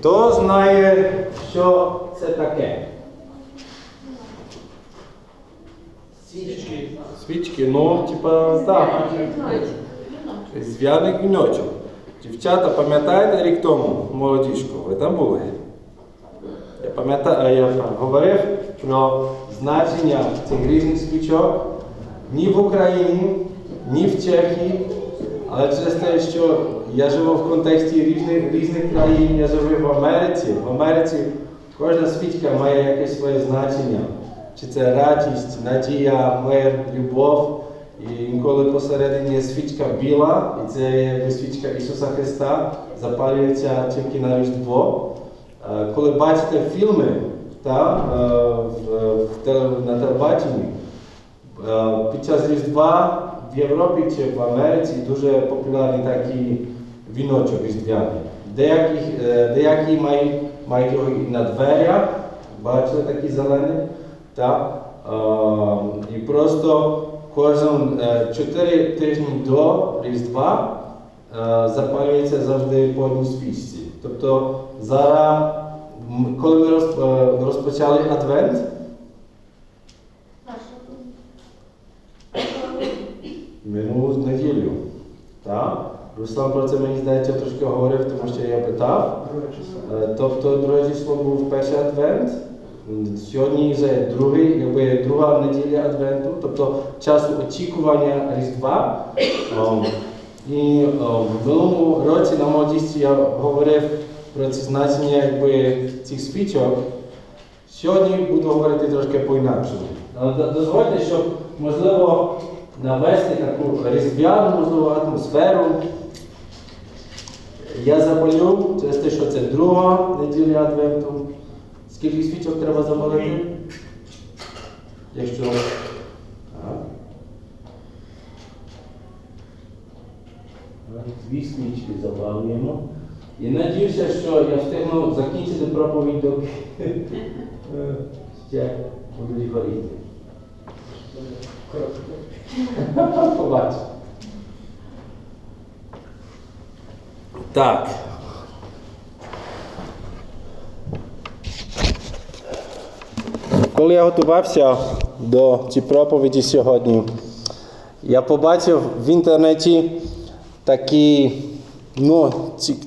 Хто знає, що це таке? Свічки. Свічки, ну, типа, так. Зв'яний віночок. Дівчата, пам'ятаєте рік тому молодіжку? Ви там були? Я пам'ятаю, я говорив про значення цих різних свічок ні в Україні, ні в Чехії, але через те, що я живу в контексті різних, різних країн, я живу в Америці. В Америці кожна свічка має якесь своє значення. Чи це радість, надія, мир, любов. І інколи посередині свічка біла, і це є свічка Ісуса Христа, запалюється тільки на Різдво. Е, Коли бачите фільми та, е, на телебаченні, е, під час Різдва в Європі чи в Америці дуже популярний такий віночок різдвяний. Деякі, е, деякі мають, мають його на дверях, бачили такі зелені. Та? Е, І просто кожен е, 4 тижні до Різдва е, запалюється завжди по одній свічці. Тобто зараз, коли ми е, розпочали Адвент, минулу неділю. Так? Руслан про це мені здається трошки говорив, тому що я питав. Е, Тобто друге число був перший адвент, сьогодні вже другий, якби друга неділя адвенту, тобто часу очікування Різдва. І о, в минулому році на молодісті я говорив про ці значення якби, цих свічок. Сьогодні буду говорити трошки по-інакшому. Але Дозвольте, щоб можливо навести таку різдвяну можливо, атмосферу. Я запалю через те, що це друга неділя Адвенту. Скільки свічок треба запалити? Якщо. Так. Дві свічки запалюємо. І надіюся, що я встигну закінчити проповідь, доки е, ще будуть горіти. Побачимо. Так. Коли я готувався до цієї проповіді сьогодні, я побачив в інтернеті такі ну,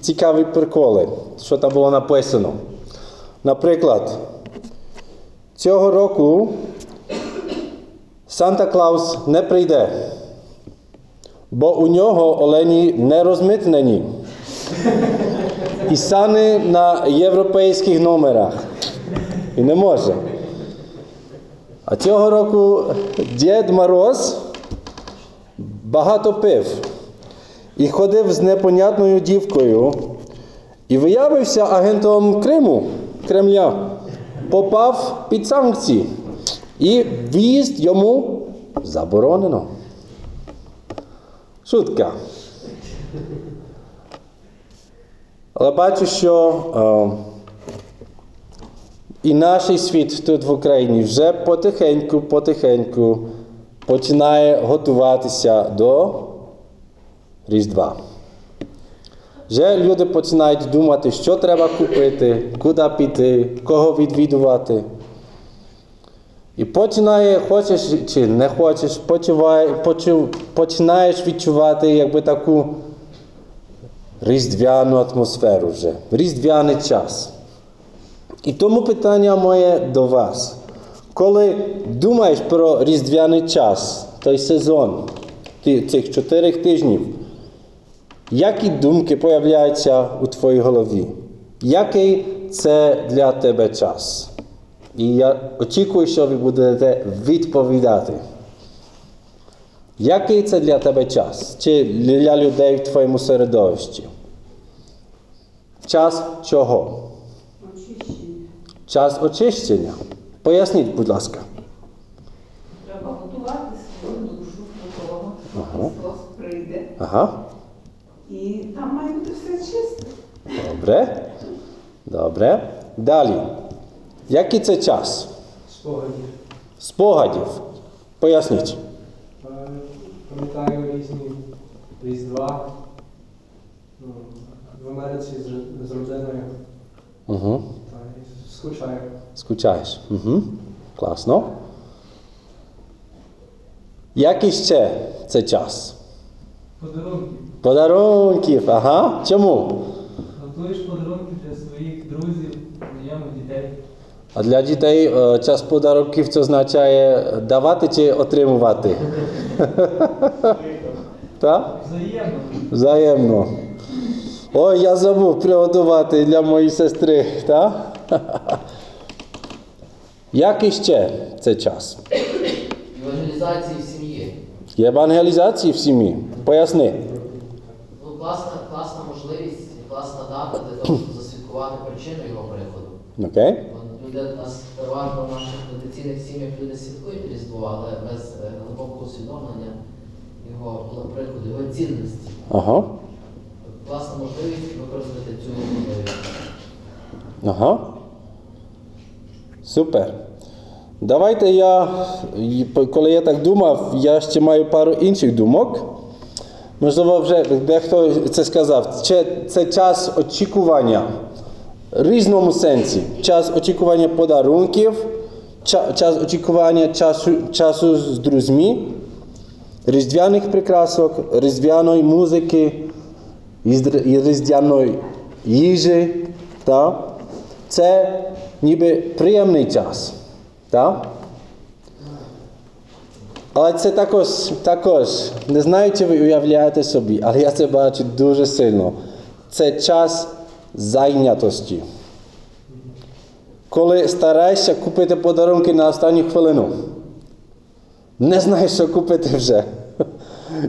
цікаві приколи, що там було написано. Наприклад, цього року Санта Клаус не прийде, бо у нього олені не розмитнені. І сани на європейських номерах. І не може. А цього року Дід Мороз багато пив і ходив з непонятною дівкою і виявився агентом Криму, Кремля, попав під санкції. І в'їзд йому заборонено. Шутка. Але бачу, що е, і наш світ тут в Україні вже потихеньку, потихеньку починає готуватися до Різдва. Вже люди починають думати, що треба купити, куди піти, кого відвідувати. І починає, хочеш чи не хочеш, почуває, почу, починаєш відчувати якби таку різдвяну атмосферу вже, різдвяний час. І тому питання моє до вас. Коли думаєш про різдвяний час, той сезон, цих чотирьох тижнів, які думки появляються у твоїй голові? Який це для тебе час? І я очікую, що ви будете відповідати. Який це для тебе час? Чи для людей в твоєму середовищі? Час чого? Очищення. Час очищення. Поясніть, будь ласка. Треба готувати свою душу до того, що Ага. Христос прийде. Ага. І там має бути все чисто. Добре. Добре. Далі. Який це час? Спогадів. Спогадів. Поясніть. Е, Пам'ятаю різні різдва. Ну, в Америці з, ро- родиною Угу. Скучаю. Скучаєш. Угу. Класно. Який ще це час? Подарунки. Подарунків. Ага. Чому? Готуєш подарунки для своїх друзів, знайомих дітей. А для дітей е, час подарунків це означає давати чи отримувати? Так? Взаємно. Взаємно. Ой, я забув приготувати для моєї сестри. Так? Який ще це час? Евангелізації в сім'ї. Євангелізації в сім'ї. Поясни. Ну, класна, класна можливість, класна дата для того, щоб засвідкувати причину його приходу. Окей? У нас переважно в наших традиційних сім'ях люди святкують Різдво, але без е, глибокого усвідомлення його приходу, його цінності. Ага. Класна можливість використати цю можливість. Ага. Супер. Давайте я, коли я так думав, я ще маю пару інших думок. Можливо, вже дехто це сказав. Це, це час очікування різному сенсі. Час очікування подарунків, час очікування часу, часу з друзьми, різдвяних прикрасок, різдвяної музики, різдвяної їжі. Та? Це ніби приємний час. Та? Але це також, також, не знаю, чи ви уявляєте собі, але я це бачу дуже сильно. Це час зайнятості. Коли стараєшся купити подарунки на останню хвилину. Не знаєш, що купити вже.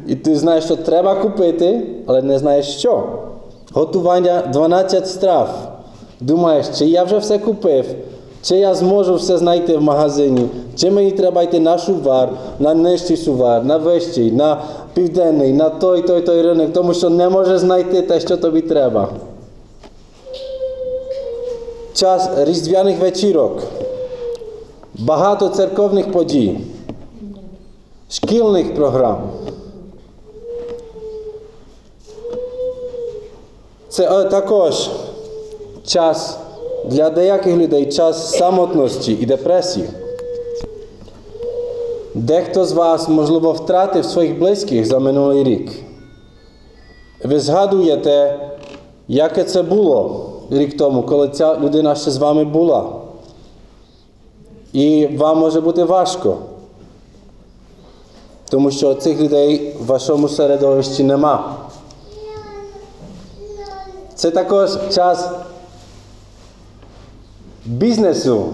І ти знаєш, що треба купити, але не знаєш що. Готування 12 страв. Думаєш, чи я вже все купив, чи я зможу все знайти в магазині, чи мені треба йти на шувар, на нижчий шувар, на вищий, на південний, на той, той, той ринок, тому що не можеш знайти те, що тобі треба. Час різдвяних вечірок, багато церковних подій, шкільних програм. Це е, також час для деяких людей час самотності і депресії. Дехто з вас, можливо, втратив своїх близьких за минулий рік. Ви згадуєте, яке це було рік тому, коли ця людина ще з вами була. І вам може бути важко, тому що цих людей в вашому середовищі нема. Це також час бізнесу.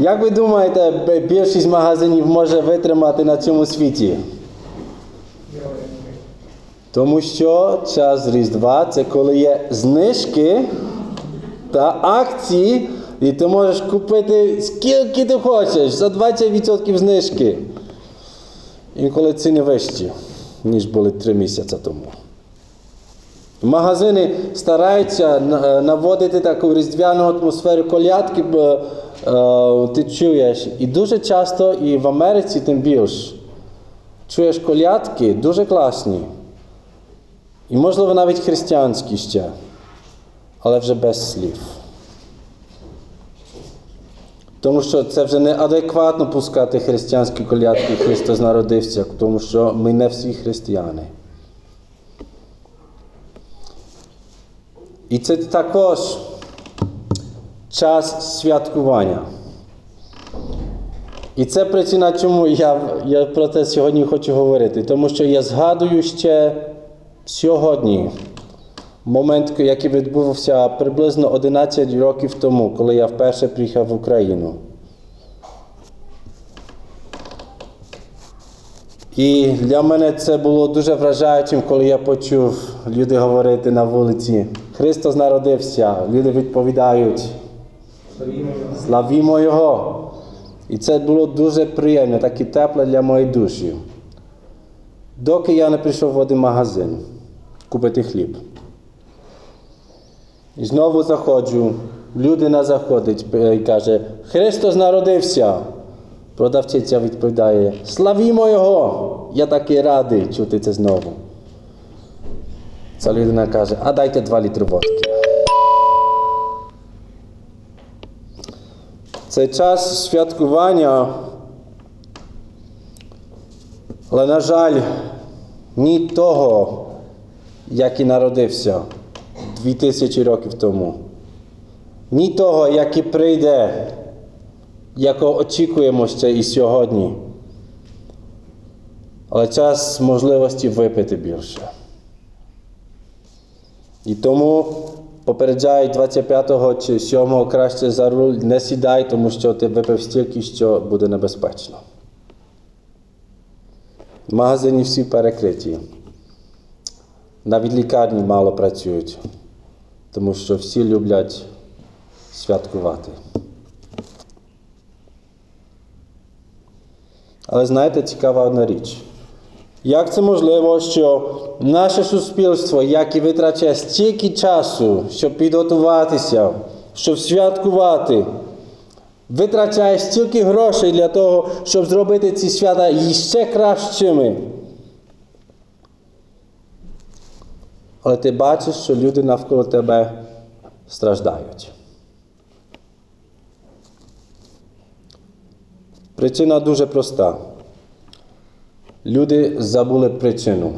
Як ви думаєте, більшість магазинів може витримати на цьому світі? Тому що час Різдва це коли є знижки та акції, і ти можеш купити скільки ти хочеш за 20% знижки. Інколи ціни вищі, ніж були 3 місяці тому. Магазини стараються наводити таку різдвяну атмосферу колядки, бо е, ти чуєш. І дуже часто, і в Америці тим більш, чуєш колядки дуже класні. І, можливо, навіть християнські ще, але вже без слів. Тому що це вже неадекватно пускати християнські колядки Христос народився, тому що ми не всі християни. І це також час святкування. І це причина, чому я, я про це сьогодні хочу говорити. Тому що я згадую ще сьогодні момент, який відбувся приблизно 11 років тому, коли я вперше приїхав в Україну. І для мене це було дуже вражаючим, коли я почув люди говорити на вулиці. Христос народився. Люди відповідають. Славімо його. І це було дуже приємно, так і тепле для моєї душі. Доки я не прийшов в один магазин купити хліб. І знову заходжу, людина заходить е, і каже, Христос народився. Продавчиця відповідає, славімо Його! Я такий радий чути це знову. Ця людина каже, а дайте два літри водки. Це час святкування, але, на жаль, ні того, який народився 2000 років тому, ні того, який прийде, якого очікуємо ще і сьогодні. Але час можливості випити більше. І тому попереджають 25-го чи 7-го краще за руль не сідай, тому що ти випив стільки, що буде небезпечно. Магазині всі перекриті. Навіть лікарні мало працюють, тому що всі люблять святкувати. Але знаєте, цікава одна річ. Як це можливо, що наше суспільство, яке витрачає стільки часу, щоб підготуватися, щоб святкувати, витрачає стільки грошей для того, щоб зробити ці свята іще кращими. Але ти бачиш, що люди навколо тебе страждають. Причина дуже проста. Люди забули причину,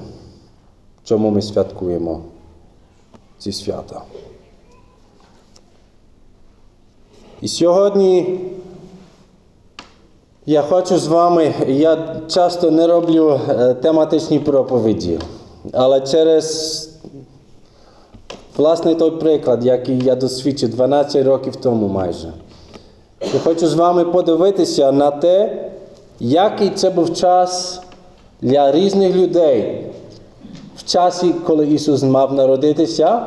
чому ми святкуємо ці свята. І сьогодні я хочу з вами, я часто не роблю е, тематичні проповіді, але через власне той приклад, який я досвідчив 12 років тому майже. Я хочу з вами подивитися на те, який це був час для різних людей в часі, коли Ісус мав народитися,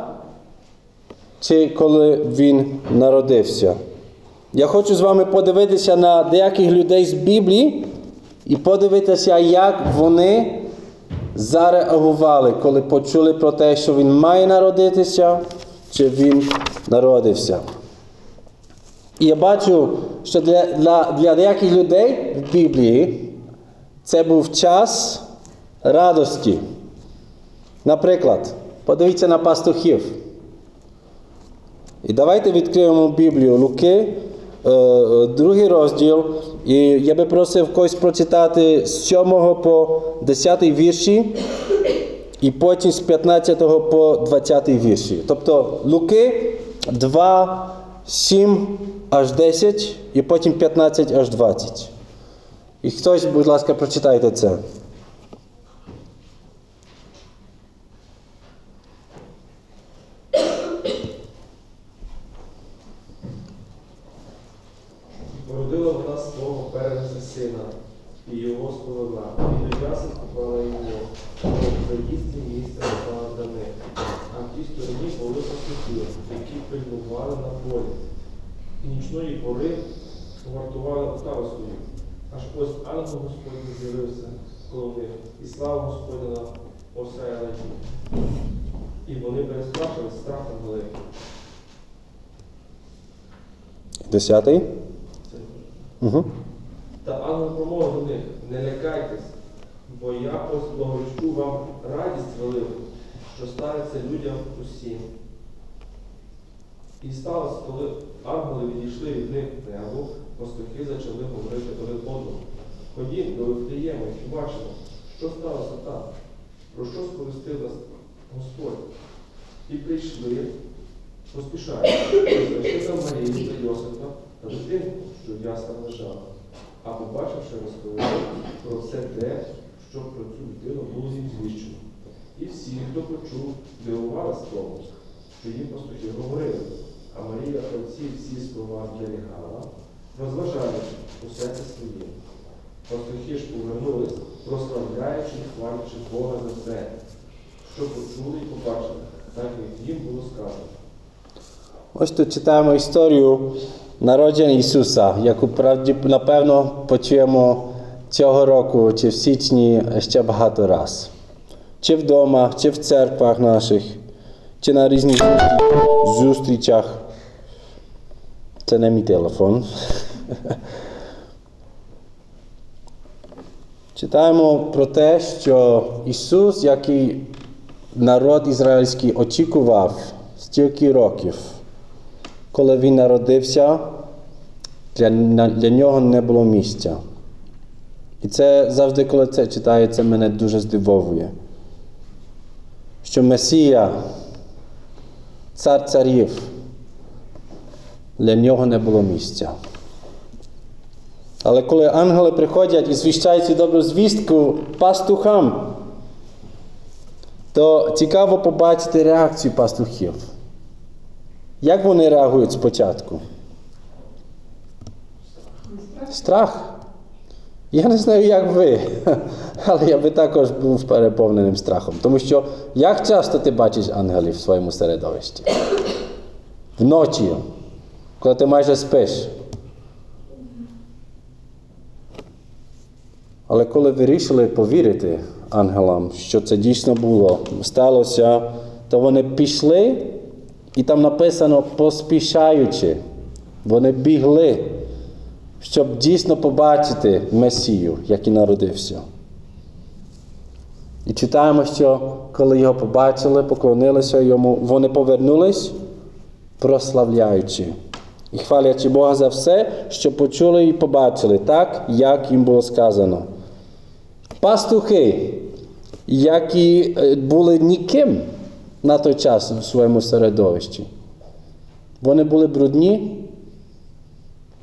чи коли Він народився. Я хочу з вами подивитися на деяких людей з Біблії і подивитися, як вони зареагували, коли почули про те, що він має народитися, чи він народився. І я бачу, що для, для, для деяких людей в Біблії це був час радості. Наприклад, подивіться на пастухів. І давайте відкриємо Біблію Луки, другий розділ. І я би просив когось прочитати з 7 по 10 вірші, і потім з 15 по 20 вірші. Тобто Луки 2, 7 аж 10, і потім 15 аж 20. І хтось, будь ласка, прочитайте це. Породила вона свого первенця сина, і його сповела, і до ясен купала його, щоб заїсти місце стала для них. А в тій стороні були пастухи, які пильнували на полі. І нічної пори вартували отару свою. Аж ось ангел Господній з'явився коло них, і слава Господня осяяла їх. І вони перестрашили страхом великим. Десятий. Угу. Та ангел промовив до них, не лякайтесь, бо я ось благовіщу вам радість велику, що станеться людям усім. І сталося, коли ангели відійшли від них в небо, пастухи почали говорити один одному. Ходім до Вифлеєма і бачимо, що сталося там, про що сповістив нас Господь. І прийшли, поспішаючи, знайшли там Марію та Йосипа та дитинку, що в яслах лежала. А побачивши, розповіли про все те, що про цю дитину було їм звіщено. І всі, хто почув, дивувалися тому, що їм пастухи говорили. А Марія оці всі слова зберігала, розважаючи усе це своє. Пастухи ж повернулись, прославляючи і хвалячи Бога за те, що почули і побачили, так як їм було сказано. Ось тут читаємо історію народження Ісуса, яку правді, напевно почуємо цього року чи в січні ще багато раз. Чи вдома, чи в церквах наших, чи на різних зустрічах. Це не мій телефон. Читаємо про те, що Ісус, який народ ізраїльський очікував стільки років, коли він народився Для, для нього не було місця. І це завжди, коли це це мене дуже здивовує. Що Месія, цар царів, для нього не було місця. Але коли ангели приходять і звіщають цю добру звістку пастухам, то цікаво побачити реакцію пастухів. Як вони реагують спочатку? Страх. Я не знаю, як ви, але я би також був переповненим страхом. Тому що як часто ти бачиш ангелів в своєму середовищі? Вночі, коли ти майже спиш. Але коли вирішили повірити ангелам, що це дійсно було, сталося, то вони пішли, і там написано поспішаючи. Вони бігли, щоб дійсно побачити Месію, який народився. І читаємо, що коли його побачили, поклонилися йому, вони повернулись, прославляючи і хвалячи Бога за все, що почули і побачили, так, як їм було сказано. Пастухи, які е, були ніким на той час в своєму середовищі. Вони були брудні,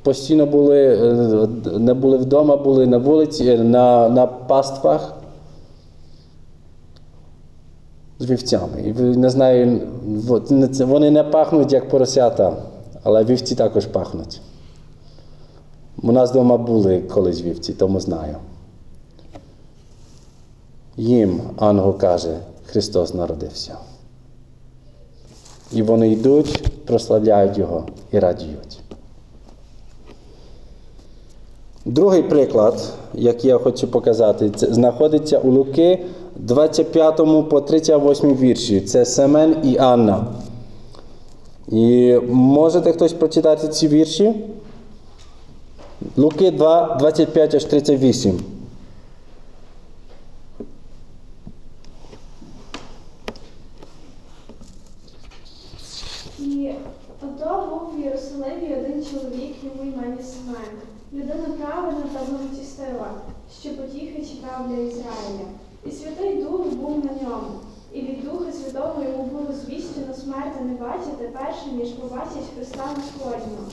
постійно були, е, не були вдома, були на вулиці, е, на, на паствах з вівцями. І не знаю, вони не пахнуть як поросята, але вівці також пахнуть. У нас вдома були колись вівці, тому знаю. Їм ангел каже, Христос народився. І вони йдуть, прославляють Його і радіють. Другий приклад, який я хочу показати, це знаходиться у Луки 25 по 38 вірші. Це Семен і Анна. І можете хтось прочитати ці вірші? Луки 2, 25 аж 38. І ото був в Єрусалимі один чоловік, йому імені Семен. Людина правильна та благочестива, що потіхи чекав для Ізраїля. І Святий Дух був на ньому. І від Духа Святого йому було звіщено смерти не бачити перше, ніж побачить Христа Господнього.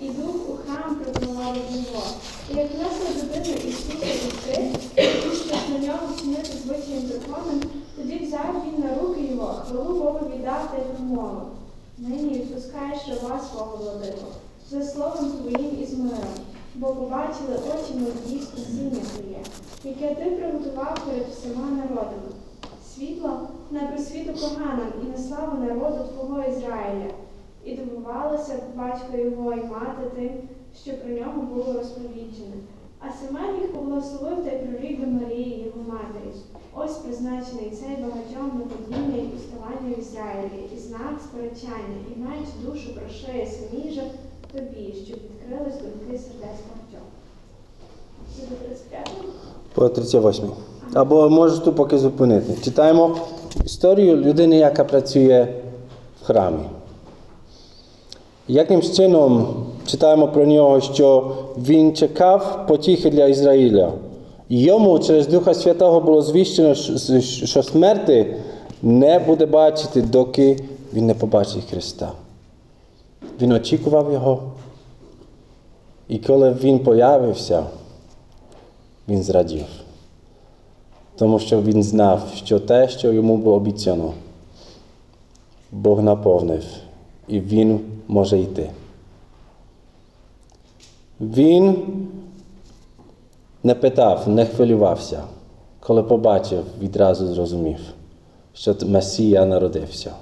І дух у храм припливав від нього. І як несли дитину Ісуса вівки, і що на нього чинити звичаєм законом, тоді взяв він на руки його, хвалу Богу віддав та й промовив. Нині відпускаєш раба свого владико, за словом твоїм і з миром, бо побачили очі мої спасіння твоє, яке ти приготував перед всіма народами. Світло на просвіту поганам і на славу народу Твого Ізраїля. І дивувалися батько його і мати тим, що про нього було розповіджене. А Семен їх поблагословив та й прорік до Марії, його матері. Ось призначений цей багатьом на падіння і уставання в Ізраїлі, і знак сперечання, і меч душу прошиє синіже тобі, щоб відкрились думки сердець багатьох. Це до 35 По 38. Або можеш тут поки зупинити. Читаємо історію людини, яка працює в храмі. Яким чином читаємо про нього, що він чекав потіхи для Ізраїля. Йому через Духа Святого було звіщено, що смерти не буде бачити, доки він не побачить Христа. Він очікував його. І коли він появився, він зрадів. Тому що він знав, що те, що йому було обіцяно, Бог наповнив, і він може йти. Він не питав, не хвилювався. Коли побачив, відразу зрозумів, що Месія народився.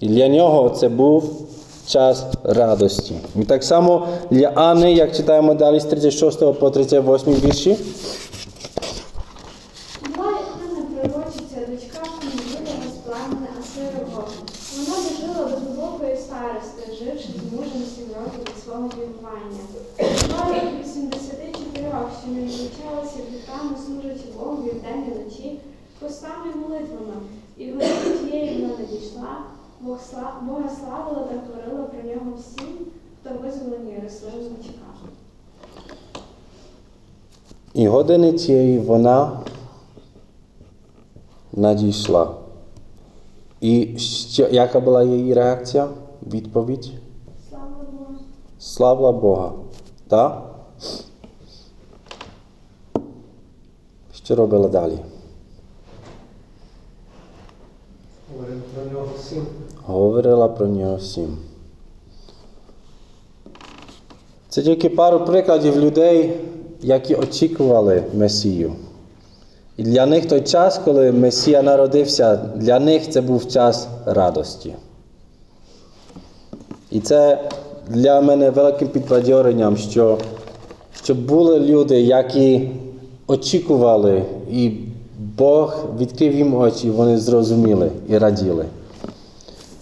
І для нього це був час радості. І так само для Анни, як читаємо далі з 36 по 38 вірші. І години цієї вона надійшла. І що, яка була її реакція? Відповідь? Слава Богу. Слава Бога. Так? Що робила далі? Говорив про нього всім. Говорила про нього всім. Це тільки пару прикладів людей, які очікували Месію. І для них той час, коли Месія народився, для них це був час радості. І це для мене великим підбадьоренням, що, що були люди, які очікували, і Бог відкрив їм очі, вони зрозуміли і раділи.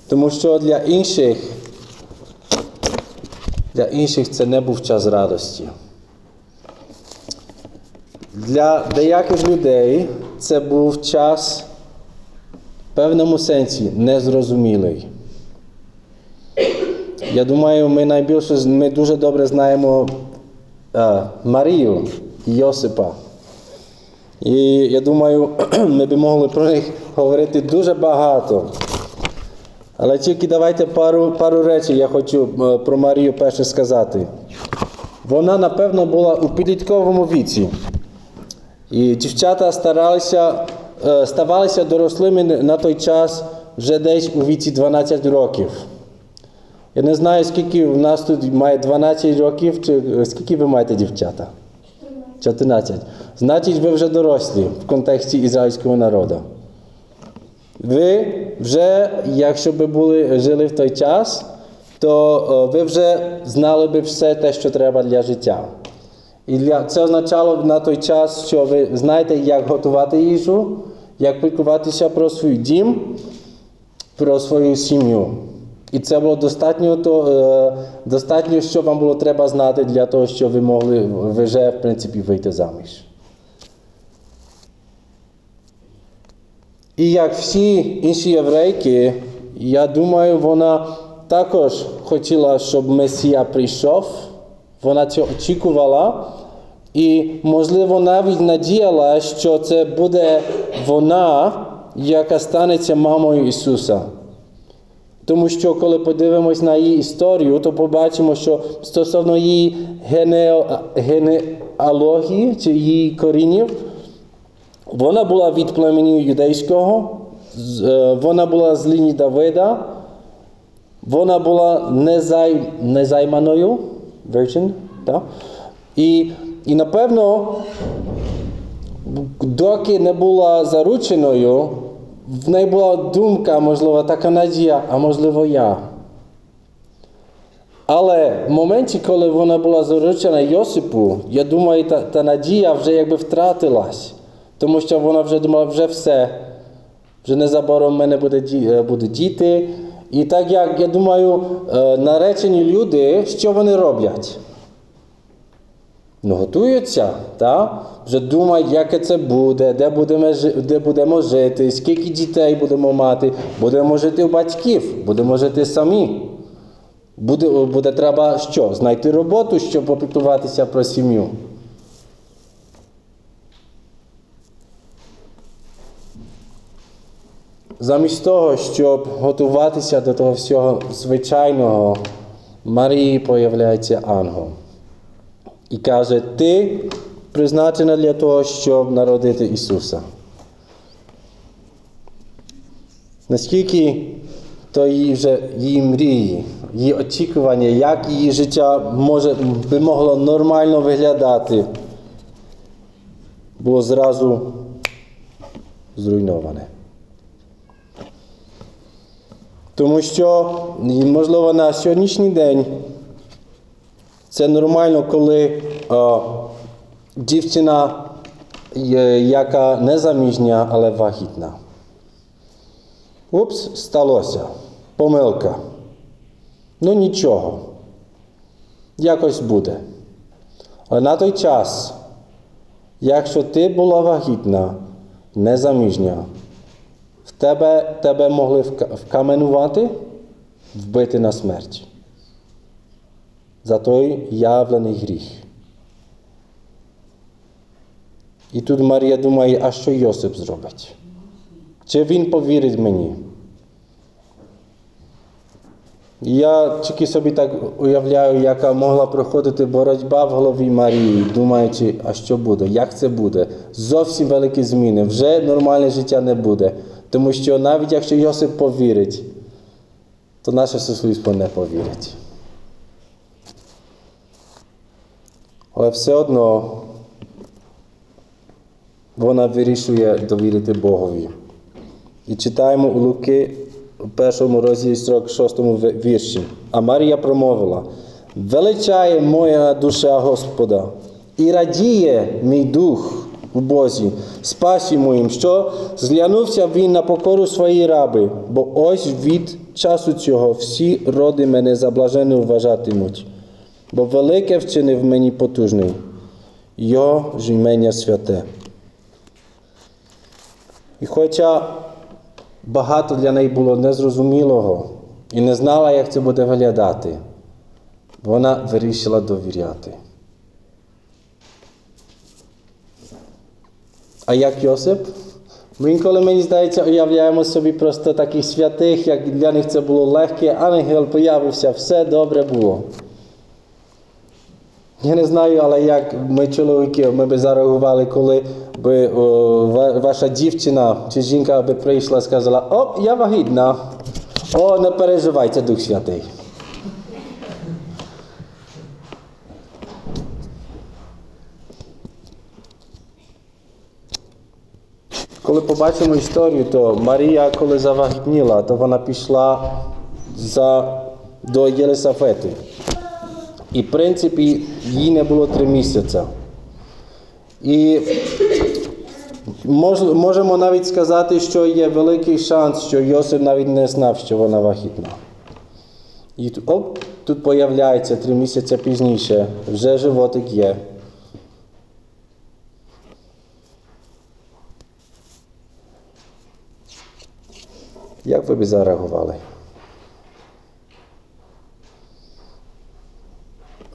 Тому що для інших, для інших це не був час радості. Для деяких людей це був час в певному сенсі незрозумілий. Я думаю, ми найбільше ми дуже добре знаємо е, Марію і Йосипа. І я думаю, ми б могли про них говорити дуже багато. Але тільки давайте пару, пару речей я хочу е, про Марію перше сказати. Вона, напевно, була у підлітковому віці. І дівчата старалися, е, ставалися дорослими на той час вже десь у віці 12 років. Я не знаю, скільки в нас тут має 12 років, чи е, скільки ви маєте дівчата? 14. Значить, ви вже дорослі в контексті ізраїльського народу. Ви вже, якщо би були жили в той час, то е, ви вже знали би все те, що треба для життя. І для, це означало на той час, що ви знаєте, як готувати їжу, як піклуватися про свій дім, про свою сім'ю. І це було достатньо, то, е, достатньо, що вам було треба знати для того, щоб ви могли вже, в принципі, вийти заміж. І як всі інші єврейки, я думаю, вона також хотіла, щоб Месія прийшов. Вона цього очікувала. І, можливо, навіть надіяла, що це буде вона, яка станеться мамою Ісуса. Тому що, коли подивимось на її історію, то побачимо, що стосовно її генеалогії чи її корінів, вона була від племені юдейського, е, вона була з лінії Давида, вона була незай... незайманою, virgin, так? І, і напевно, доки не була зарученою, в неї була думка, можливо, така надія, а можливо я. Але в моменті, коли вона була заручена Йосипу, я думаю, та, та надія вже якби втратилась. Тому що вона вже думала, вже все. Вже незабаром в мене е, будуть діти. І так як я думаю, е, наречені люди, що вони роблять? Ну, готуються, так? вже думають, яке це буде, де будемо, де будемо жити, скільки дітей будемо мати, будемо жити у батьків, будемо жити самі. Буде, буде треба що? Знайти роботу, щоб опікуватися про сім'ю. Замість того, щоб готуватися до того всього звичайного, Марії появляється ангел і каже: Ти призначена для того, щоб народити Ісуса. Наскільки то її вже її мрії, її очікування, як її життя може, би могло нормально виглядати, було зразу зруйноване. Тому що, можливо, на сьогоднішній день це нормально, коли о, дівчина, яка не заміжня, але вагітна. Упс, сталося. Помилка. Ну нічого. Якось буде. Але на той час, якщо ти була вагітна, незаміжня, тебе, тебе могли вкаменувати, вбити на смерть. За той явлений гріх. І тут Марія думає, а що Йосип зробить? Чи він повірить мені? Я тільки собі так уявляю, яка могла проходити боротьба в голові Марії, думаючи, а що буде, як це буде? Зовсім великі зміни. Вже нормальне життя не буде. Тому що навіть якщо Йосип повірить, то наше суспільство не повірить. Але все одно вона вирішує довірити Богові. І читаємо у Луки у першому розділі 46 вірші. А Марія промовила: величає моя душа Господа, і радіє мій дух у Бозі, спасі моїм, що зглянувся він на покору своєї раби, бо ось від часу цього всі роди мене за блаженним вважатимуть, бо велике вчинив мені потужний, його ж імення святе. І хоча багато для неї було незрозумілого і не знала, як це буде виглядати, вона вирішила довіряти. А як Йосип? Ми інколи, мені здається, уявляємо собі просто таких святих, як для них це було легке, ангел появився, все добре було. Я не знаю, але як ми чоловіки, ми би зареагували, коли би ваша дівчина чи жінка би прийшла і сказала, о, я вагітна. О, не переживайте, Дух Святий. Коли побачимо історію, то Марія, коли завагітніла, то вона пішла за, до Єлисафети. І, в принципі, їй не було три місяці. І мож, можемо навіть сказати, що є великий шанс, що Йосип навіть не знав, що вона вагітна. І оп, тут появляється три місяці пізніше, вже животик є. Як ви б зареагували?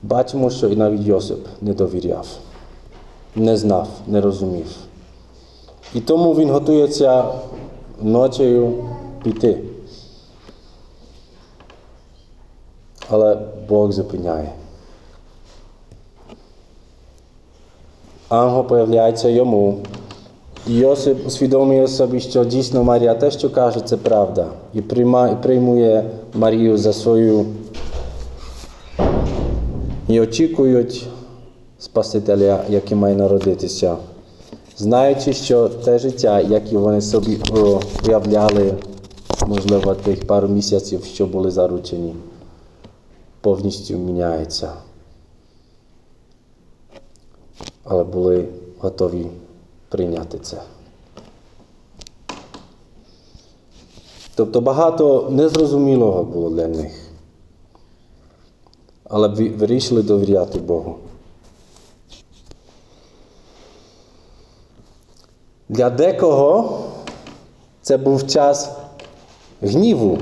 Бачимо, що і навіть Йосип не довіряв, не знав, не розумів. І тому він готується ночею піти. Але Бог зупиняє. Ангел появляється йому. Йосип усвідомлює собі, що дійсно Марія те, що каже, це правда. І приймує Марію за свою і очікують Спасителя, який має народитися, знаючи, що те життя, яке вони собі уявляли, можливо, тих пару місяців, що були заручені, повністю міняється. Але були готові прийняти це. Тобто багато незрозумілого було для них але ви- вирішили довіряти Богу. Для декого це був час гніву.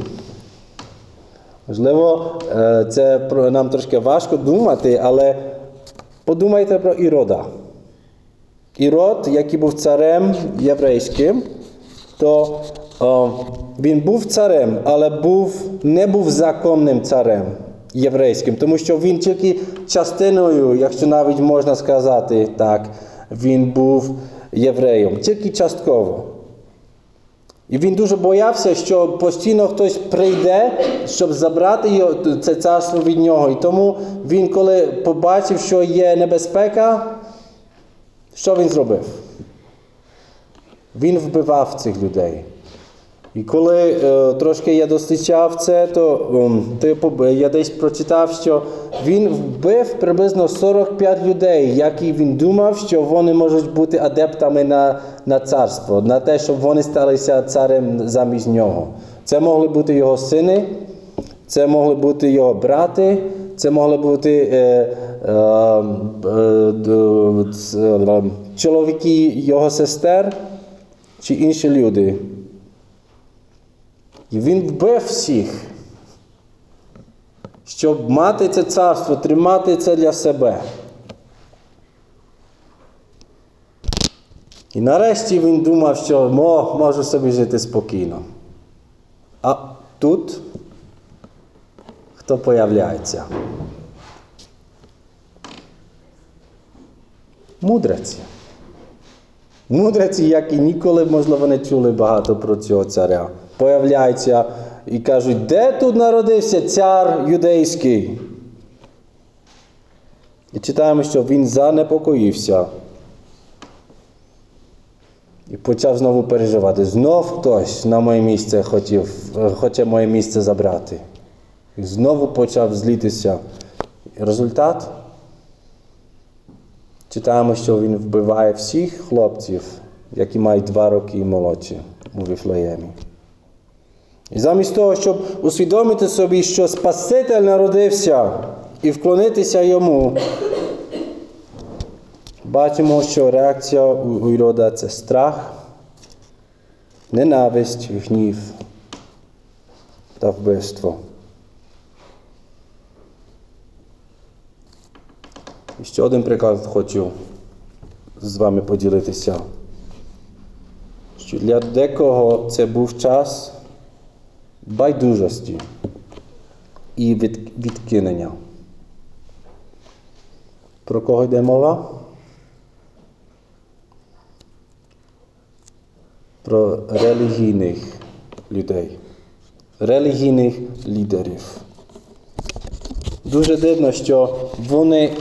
Можливо, е, це нам трошки важко думати, але подумайте про Ірода. Ірод, який був царем єврейським, то о, він був царем, але був, не був законним царем єврейським, тому що він тільки частиною, якщо навіть можна сказати так, він був євреєм, тільки частково. І він дуже боявся, що постійно хтось прийде, щоб забрати це царство від нього. І тому він, коли побачив, що є небезпека, що він зробив? Він вбивав цих людей. І коли е, трошки я досліджав це, то, то я, я десь прочитав, що він вбив приблизно 45 людей, які він думав, що вони можуть бути адептами на, на царство, на те, щоб вони сталися царем замість нього. Це могли бути його сини, це могли бути його брати, це могли бути е, е, е, ц- е, чоловіки його сестер чи інші люди. І він вбив всіх, щоб мати це царство, тримати це для себе. І нарешті він думав, що мо, можу собі жити спокійно. А тут хто появляється? Мудреці. Мудреці, які ніколи, можливо, не чули багато про цього царя. Появляються і кажуть, де тут народився цар юдейський? І читаємо, що він занепокоївся. І почав знову переживати. Знов хтось на моє місце хотів, е, хоче моє місце забрати. І знову почав злітися. Результат? Читаємо, що він вбиває всіх хлопців, які мають два роки і молодші у Віфлеємі. І замість того, щоб усвідомити собі, що Спаситель народився і вклонитися йому, бачимо, що реакція у Ірода це страх, ненависть, гнів та вбивство. І ще один приклад хочу з вами поділитися. Що для декого це був час байдужості і відкинення. Про кого йде мова? Про релігійних людей, релігійних лідерів. Дуже дивно, що вони е,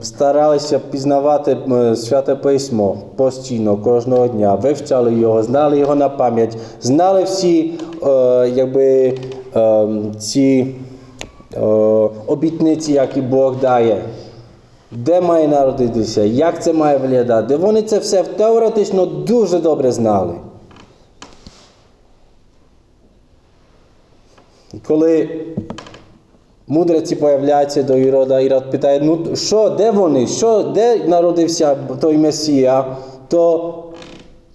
старалися пізнавати святе письмо постійно кожного дня, вивчали його, знали його на пам'ять, знали всі е, якби, е, ці е, обітниці, які Бог дає. Де має народитися, як це має виглядати. Вони це все теоретично дуже добре знали. І коли Мудреці появляються до Ірода, Ірод питає, ну що, де вони? Що, де народився той Месія? То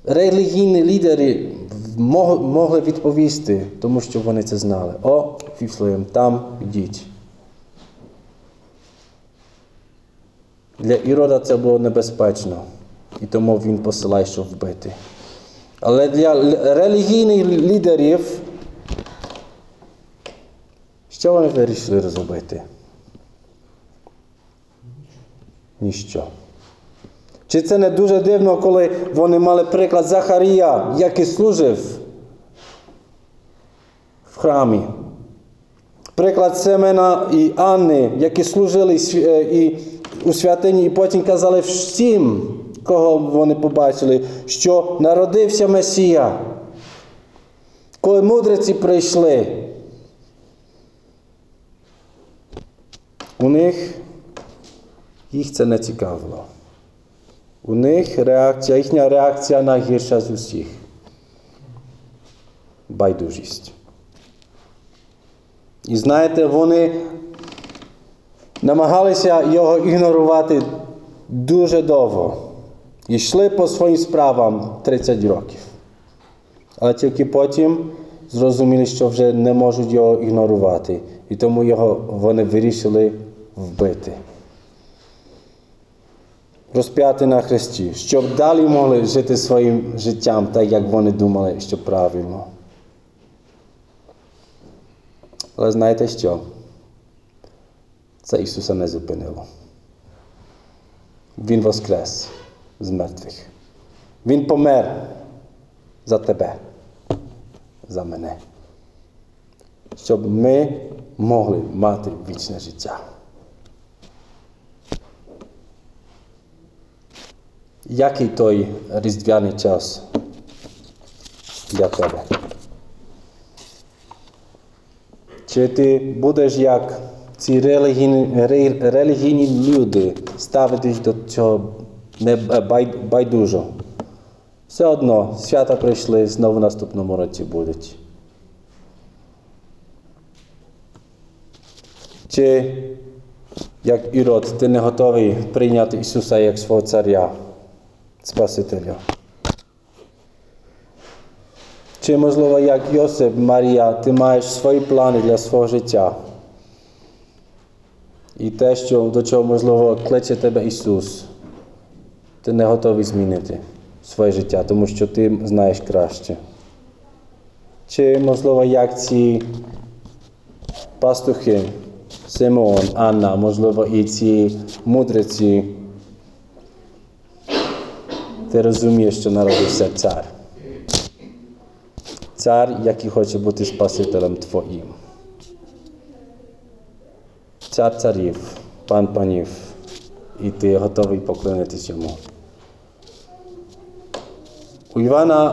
релігійні лідери могли відповісти, тому що вони це знали. О, Віфлеєм, там йдіть. Для Ірода це було небезпечно, і тому він посилає, щоб вбити. Але для релігійних лідерів що вони вирішили зробити? Ніщо. Чи це не дуже дивно, коли вони мали приклад Захарія, який служив в храмі? Приклад Семена і Анни, які служили е, і у святині, і потім казали всім, кого вони побачили, що народився Месія. Коли мудреці прийшли, У них їх це не цікавило. У них реакція, їхня реакція найгірша з усіх. Байдужість. І знаєте, вони намагалися його ігнорувати дуже довго. І йшли по своїм справам 30 років. Але тільки потім зрозуміли, що вже не можуть його ігнорувати. І тому його вони вирішили вбити. Розп'яти на хресті, щоб далі могли жити своїм життям так, як вони думали, що правильно. Але знаєте що? Це Ісуса не зупинило. Він воскрес з мертвих. Він помер за тебе, за мене. Щоб ми могли мати вічне життя. Який той різдвяний час для тебе? Чи ти будеш як ці релігійні, релігійні люди ставитись до цього не бай- байдужо? Все одно свята прийшли, знову в наступному році будуть. Чи як Ірод, ти не готовий прийняти Ісуса як свого царя, Спасителя? Чи, можливо, як Йосип, Марія, ти маєш свої плани для свого життя? І те, що, до чого, можливо, кличе тебе Ісус, ти не готовий змінити. своє життя, тому що ти знаєш краще. Чи, можливо, як ці пастухи, Симеон, Анна, можливо, і ці мудреці, ти розумієш, що народився цар. Цар, який хоче бути Спасителем Твоїм. Цар царів, пан панів, і ти готовий поклонитись йому. У Івана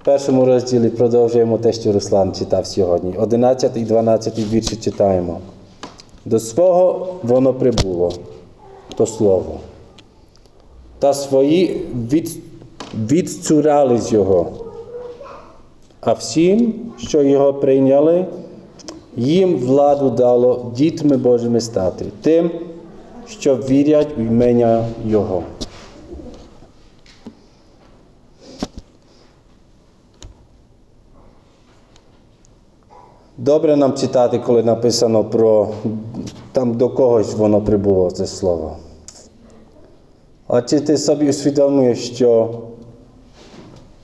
в першому розділі продовжуємо те, що Руслан читав сьогодні. 11 і 12 вірші читаємо. До свого воно прибуло, то слово. Та свої від, відцурали з його. А всім, що його прийняли, їм владу дало дітьми Божими стати, тим, що вірять в імення Його. Добре нам читати, коли написано про там до когось воно прибуло це слово. А чи ти собі усвідомлюєш, що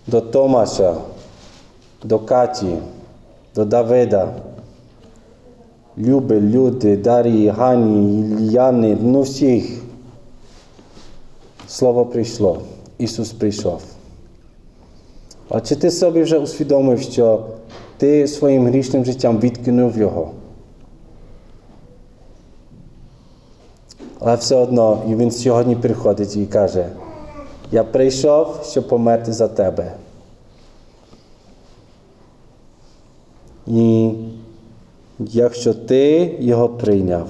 до Томаша, до Каті, до Давида, Люби, люди, Дарії, Гані, Ільяни, ну всіх. Слово прийшло, Ісус прийшов. А чи ти собі вже усвідомив, що ти своїм грішним життям відкинув Його? Але все одно і Він сьогодні приходить і каже, я прийшов, щоб померти за тебе. І якщо ти його прийняв,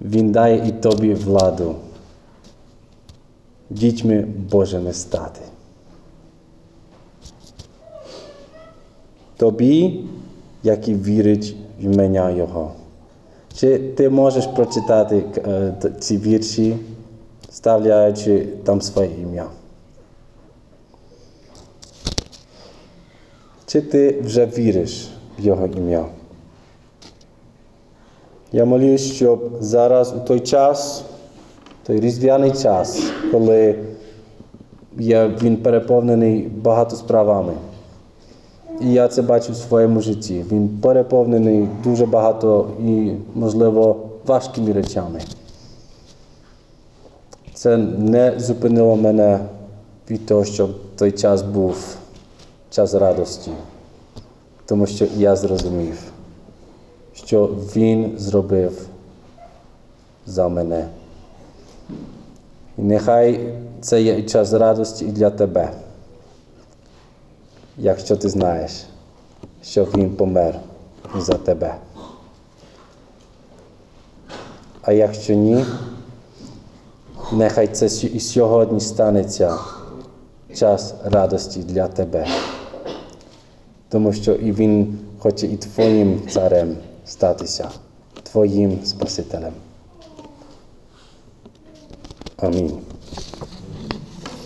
Він дає і тобі владу дітьми Божими стати. Тобі, який вірить в імення Його. Чи ти можеш прочитати е, ці вірші, ставляючи там своє ім'я? Чи ти вже віриш в Його ім'я? Я молюсь, щоб зараз у той час, той різдвяний час, коли є, він переповнений багато справами. І я це бачу в своєму житті. Він переповнений дуже багато і, можливо, важкими речами. Це не зупинило мене від того, щоб той час був час радості, тому що я зрозумів, що Він зробив за мене. І нехай це є час радості і для тебе якщо ти знаєш, що Він помер за тебе. А якщо ні, нехай це і сьогодні станеться час радості для тебе. Тому що і Він хоче і твоїм царем статися, твоїм Спасителем. Амінь.